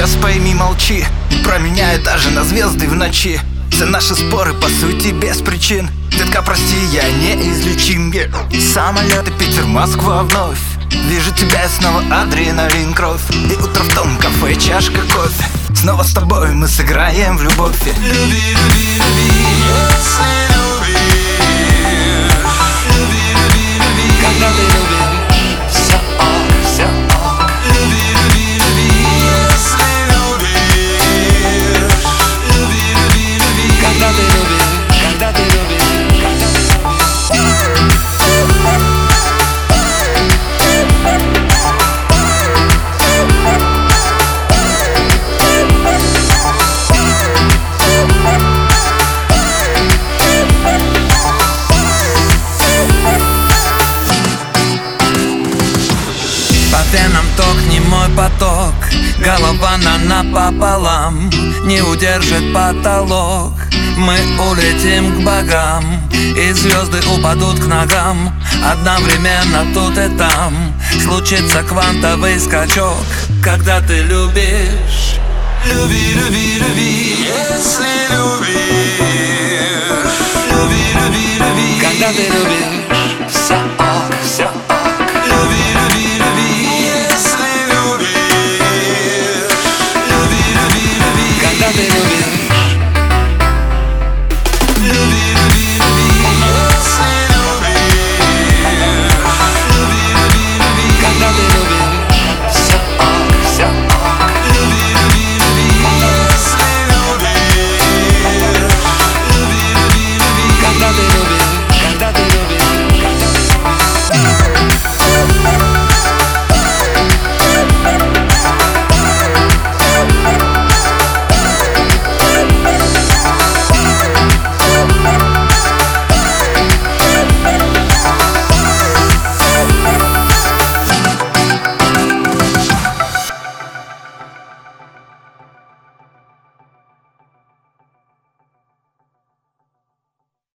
Сейчас пойми, молчи. Не променяю даже на звезды в ночи. Все наши споры по сути без причин. Детка, прости, я неизлечим. Самолеты, Питер, Москва вновь. Вижу тебя и снова адреналин, кровь. И утро в том кафе, чашка кофе. Снова с тобой мы сыграем в любовь. Люби, люби, люби, По венам ток, не мой поток Голова на напополам Не удержит потолок. Мы улетим к богам И звезды упадут к ногам. Одновременно тут и там Случится квантовый скачок. Когда ты любишь Люби, люби, люби, если любишь Люби, люби, люби. Когда ты любишь